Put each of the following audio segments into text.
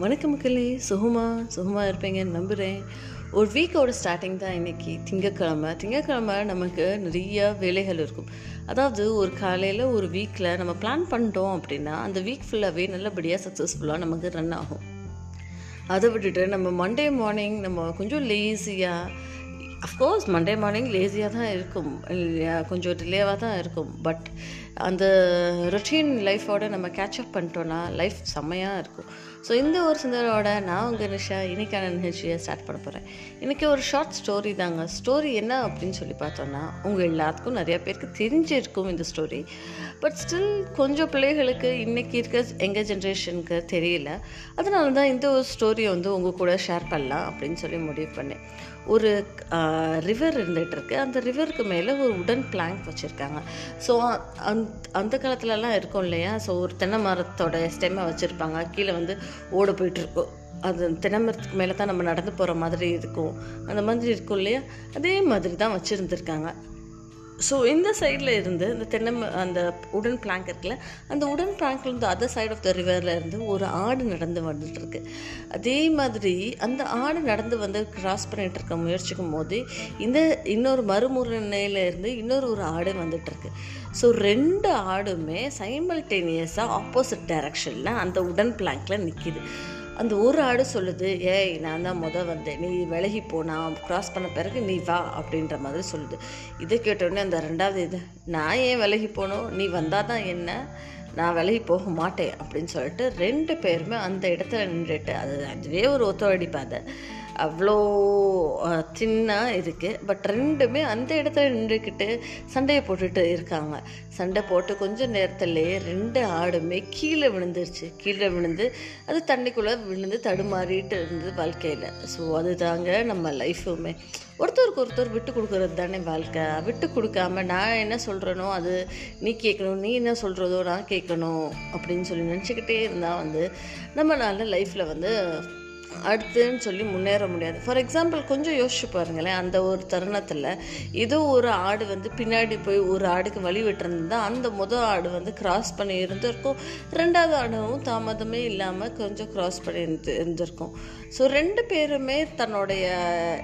வணக்கம் மக்களே. சுகமாக சுகமாக இருப்பீங்கன்னு நம்புகிறேன் ஒரு வீக்கோட ஸ்டார்டிங் தான் இன்னைக்கு திங்கக்கிழமை திங்கக்கிழமை நமக்கு நிறைய வேலைகள் இருக்கும். அதாவது ஒரு காலையில் ஒரு வீக்கில் நம்ம பிளான் பண்ணிட்டோம் அப்படின்னா அந்த வீக் ஃபுல்லாகவே நல்லபடியாக சக்ஸஸ்ஃபுல்லாக நமக்கு ரன் ஆகும். அதை விட்டுட்டு நம்ம மண்டே மார்னிங் நம்ம கொஞ்சம் லேசியாக அஃப்கோர்ஸ் மண்டே மார்னிங் லேசியாக தான் இருக்கும். கொஞ்சம் டிலேவாக தான் இருக்கும். பட் அந்த ரொட்டீன் லைஃபோடு நம்ம கேட்சப் பண்ணிட்டோன்னா லைஃப் செம்மையாக இருக்கும். ஸோ இந்த ஒரு சிந்தனோட நான் உங்கள் நிஷா இன்னைக்கான நிகழ்ச்சியை ஸ்டார்ட் பண்ண போகிறேன் இன்றைக்கி ஒரு ஷார்ட் ஸ்டோரி தாங்க. ஸ்டோரி என்ன அப்படின்னு சொல்லி பார்த்தோன்னா உங்கள் எல்லாத்துக்கும் நிறையா பேருக்கு தெரிஞ்சிருக்கும் இந்த ஸ்டோரி பட் ஸ்டில் கொஞ்சம் பிள்ளைகளுக்கு இன்றைக்கி இருக்க எங்கள் ஜென்ரேஷனுக்கு தெரியல. அதனால தான் இந்த ஒரு ஸ்டோரியை வந்து உங்கள் கூட ஷேர் பண்ணலாம் அப்படின்னு சொல்லி முடிவு பண்ணேன். ஒரு ரிவர் இருந்துகிட்ருக்கு அந்த ரிவருக்கு மேலே ஒரு உடன் பிளாங்க் வச்சுருக்காங்க. ஸோ அந் அந்த காலத்துலலாம் இருக்கும் இல்லையா? ஸோ ஒரு தென்னை மரத்தோட ஸ்டெம்மை வச்சுருப்பாங்க. கீழே வந்து ஓட போயிட்டுருக்கோம் அது தினமரத்துக்கு மேலே தான் நம்ம நடந்து போகிற மாதிரி இருக்கும். அந்த மாதிரி இருக்கும் இல்லையா? அதே மாதிரி தான் வச்சுருந்துருக்காங்க. ஸோ இந்த சைடில் இருந்து இந்த தென்னை ம- அந்த உடன் பிளாங்க் இருக்குல்ல அந்த உடன் பிளாங்க்ல இருந்து அதர் சைட் ஆஃப் த ரிவரில் இருந்து ஒரு ஆடு நடந்து வந்துட்டு இருக்கு அதே மாதிரி அந்த ஆடு நடந்து வந்து கிராஸ் பண்ணிட்டு இருக்க முயற்சிக்கும் போது இந்த இன்னொரு மறுமுறையில இருந்து இன்னொரு ஒரு ஆடு வந்துட்டு இருக்கு ஸோ ரெண்டு ஆடுமே சைமல்டேனியஸாக ஆப்போசிட் டைரக்ஷனில் அந்த உடன் பிளாங்க்ல நிற்கிது அந்த ஒரு ஆடு சொல்லுது ஏய் நான் தான் முத வந்தேன். நீ விலகி போனால் க்ராஸ் பண்ண பிறகு நீ வா அப்படின்ற மாதிரி சொல்லுது. இதை கேட்டோடனே அந்த ரெண்டாவது இது நான் ஏன் விலகி போகணும் நீ வந்தால் தான் என்ன? நான் விலகி போக மாட்டேன் அப்படின்னு சொல்லிட்டு ரெண்டு பேருமே அந்த இடத்துல நின்றுட்டு அது அதுவே ஒரு ஒத்துழைடி அவ்வளோ சின்னாக இருக்குது பட் ரெண்டுமே அந்த இடத்துல நின்றுக்கிட்டு சண்டையை போட்டுட்டு இருக்காங்க. சண்டை போட்டு கொஞ்சம் நேரத்துலேயே ரெண்டு ஆடுமே கீழே விழுந்துருச்சு. கீழே விழுந்து அது தண்ணிக்குள்ளே விழுந்து தடுமாறிட்டு இருந்தது வாழ்க்கையில். ஸோ அதுதாங்க நம்ம லைஃபுமே. ஒருத்தருக்கு ஒருத்தர் விட்டு கொடுக்குறது தானே வாழ்க்கை. விட்டு கொடுக்காம நான் என்ன சொல்கிறேனோ அது நீ கேட்கணும் நீ என்ன சொல்கிறதோ நான் கேட்கணும் அப்படின்னு சொல்லி நினச்சிக்கிட்டே இருந்தால் வந்து நம்மளால லைஃப்பில் வந்து அடுத்துன்னு சொல்லி முன்னேற முடியாது. ஃபார் எக்ஸாம்பிள் கொஞ்சம் யோசிச்சு பாருங்களேன் அந்த ஒரு தருணத்தில் ஏதோ ஒரு ஆடு வந்து பின்னாடி போய் ஒரு ஆடுக்கு வழி விட்டுருந்தா அந்த முதல் ஆடு வந்து கிராஸ் பண்ணி இருந்திருக்கும். ரெண்டாவது ஆடும் தாமதமே இல்லாமல் கொஞ்சம் கிராஸ் பண்ணி இருந்து இருந்திருக்கும். ஸோ ரெண்டு பேருமே தன்னுடைய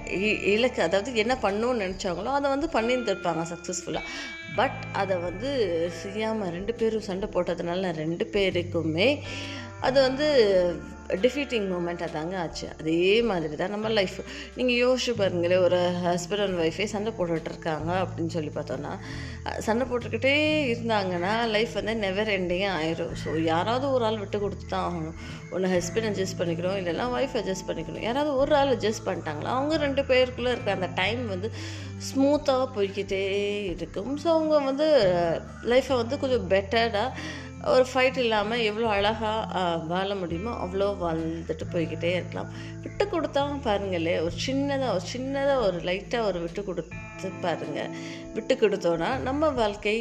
இ- இலக்கு அதாவது என்ன பண்ணணும்னு நினச்சாங்களோ அதை வந்து பண்ணியிருந்துருப்பாங்க சக்ஸஸ்ஃபுல்லாக பட் அதை வந்து செய்யாமல் ரெண்டு பேரும் சண்டை போட்டதுனால ரெண்டு பேருக்குமே அது வந்து டிஃபீட்டிங் மூமெண்ட் அதாங்க ஆச்சு. அதே மாதிரி தான் நம்ம லைஃப் நீங்கள் யோசிச்சு பாருங்களேன் ஒரு ஹஸ்பண்ட் அண்ட் ஒய்ஃபே சண்டை போட்டுக்கிட்டு இருக்காங்க அப்படின்னு சொல்லி பார்த்தோன்னா சண்டை போட்டுக்கிட்டே இருந்தாங்கன்னா லைஃப் வந்து நெவர் எண்டிங்காக ஆயிரும். ஸோ யாராவது ஒரு ஆள் விட்டு கொடுத்து தான் ஆகணும். ஒன்று ஹஸ்பண்ட் அட்ஜஸ்ட் பண்ணிக்கணும் இல்லைன்னா ஒய்ஃப் அட்ஜஸ்ட் பண்ணிக்கணும். யாராவது ஒரு ஆள் அட்ஜஸ்ட் பண்ணிட்டாங்களா அவங்க ரெண்டு பேருக்குள்ளே இருக்க அந்த டைம் வந்து ஸ்மூத்தாக போய்கிட்டே இருக்கும். ஸோ அவங்க வந்து லைஃப்பை வந்து கொஞ்சம் பெட்டராக ஒரு ஃபைட் இல்லாமல் எவ்வளோ அழகாக வாழ முடியுமோ அவ்வளோ வாழ்ந்துட்டு போய்கிட்டே இருக்கலாம். விட்டு கொடுத்தா பாருங்களே ஒரு சின்னதாக ஒரு சின்னதாக ஒரு லைட்டாக ஒரு விட்டு கொடுத்து பாருங்கள் விட்டு கொடுத்தோன்னா நம்ம வாழ்க்கை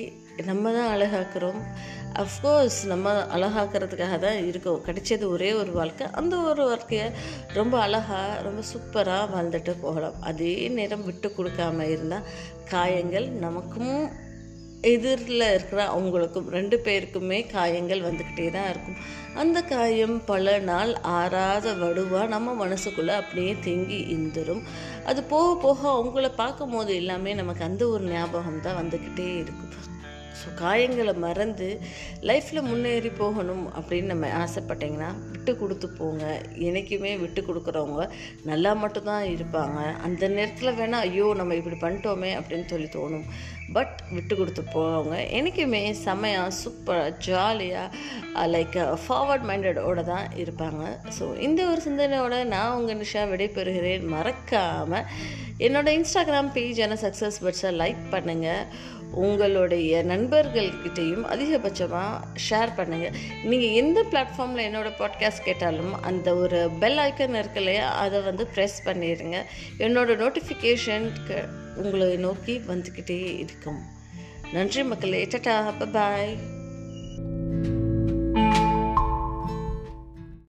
நம்ம தான் அழகாக்குறோம். அஃப்கோர்ஸ் நம்ம அழகாக்கிறதுக்காக தான் இருக்கோம். கிடைச்சது ஒரே ஒரு வாழ்க்கை. அந்த ஒரு வாழ்க்கையை ரொம்ப அழகாக ரொம்ப சூப்பராக வாழ்ந்துட்டு போகலாம். அதே நேரம் விட்டு கொடுக்காம இருந்தால் காயங்கள் நமக்கும் எதிரில் இருக்கிற அவங்களுக்கும் ரெண்டு பேருக்குமே காயங்கள் வந்துக்கிட்டே தான் இருக்கும். அந்த காயம் பல நாள் ஆறாத வடுவாக நம்ம மனசுக்குள்ளே அப்படியே தேங்கி இருந்துரும் அது போக போக அவங்கள பார்க்கும் போது எல்லாமே நமக்கு அந்த ஒரு ஞாபகம் தான் வந்துக்கிட்டே இருக்கும். ஸோ காயங்களை மறந்து லைஃப்பில் முன்னேறி போகணும் அப்படின்னு நம்ம ஆசைப்பட்டிங்கன்னா விட்டு கொடுத்து போங்க. என்றைக்குமே விட்டு கொடுக்குறவங்க நல்லா மட்டும்தான் இருப்பாங்க. அந்த நேரத்தில் வேணால் ஐயோ நம்ம இப்படி பண்ணிட்டோமே அப்படின்னு சொல்லி தோணும். பட் விட்டு கொடுத்து போகிறவங்க என்றைக்குமே செமையாக சூப்பராக ஜாலியாக லைக் uh, ஃபார்வர்ட் மைண்டடோட uh, தான் இருப்பாங்க. ஸோ இந்த ஒரு சிந்தனையோட நான் உங்கள் நிஷா விடைபெறுகிறேன். மறக்காமல் என்னோட இன்ஸ்டாகிராம் பேஜ் என்ன சக்ஸஸ் பட்ஸை லைக் பண்ணுங்கள் உங்களுடைய நண்பர்கள்கிட்டையும் அதிகபட்சமாக ஷேர் பண்ணுங்கள் நீங்கள் எந்த பிளாட்ஃபார்மில் என்னோடய பாட்காஸ்ட் கேட்டாலும் அந்த ஒரு பெல் ஐக்கன் இருக்கு இல்லையா அதை வந்து ப்ரெஸ் பண்ணிடுங்க என்னோடய நோட்டிஃபிகேஷனுக்கு உங்களை நோக்கி வந்துக்கிட்டே இருக்கும். நன்றி மக்களே டட்டா பாய்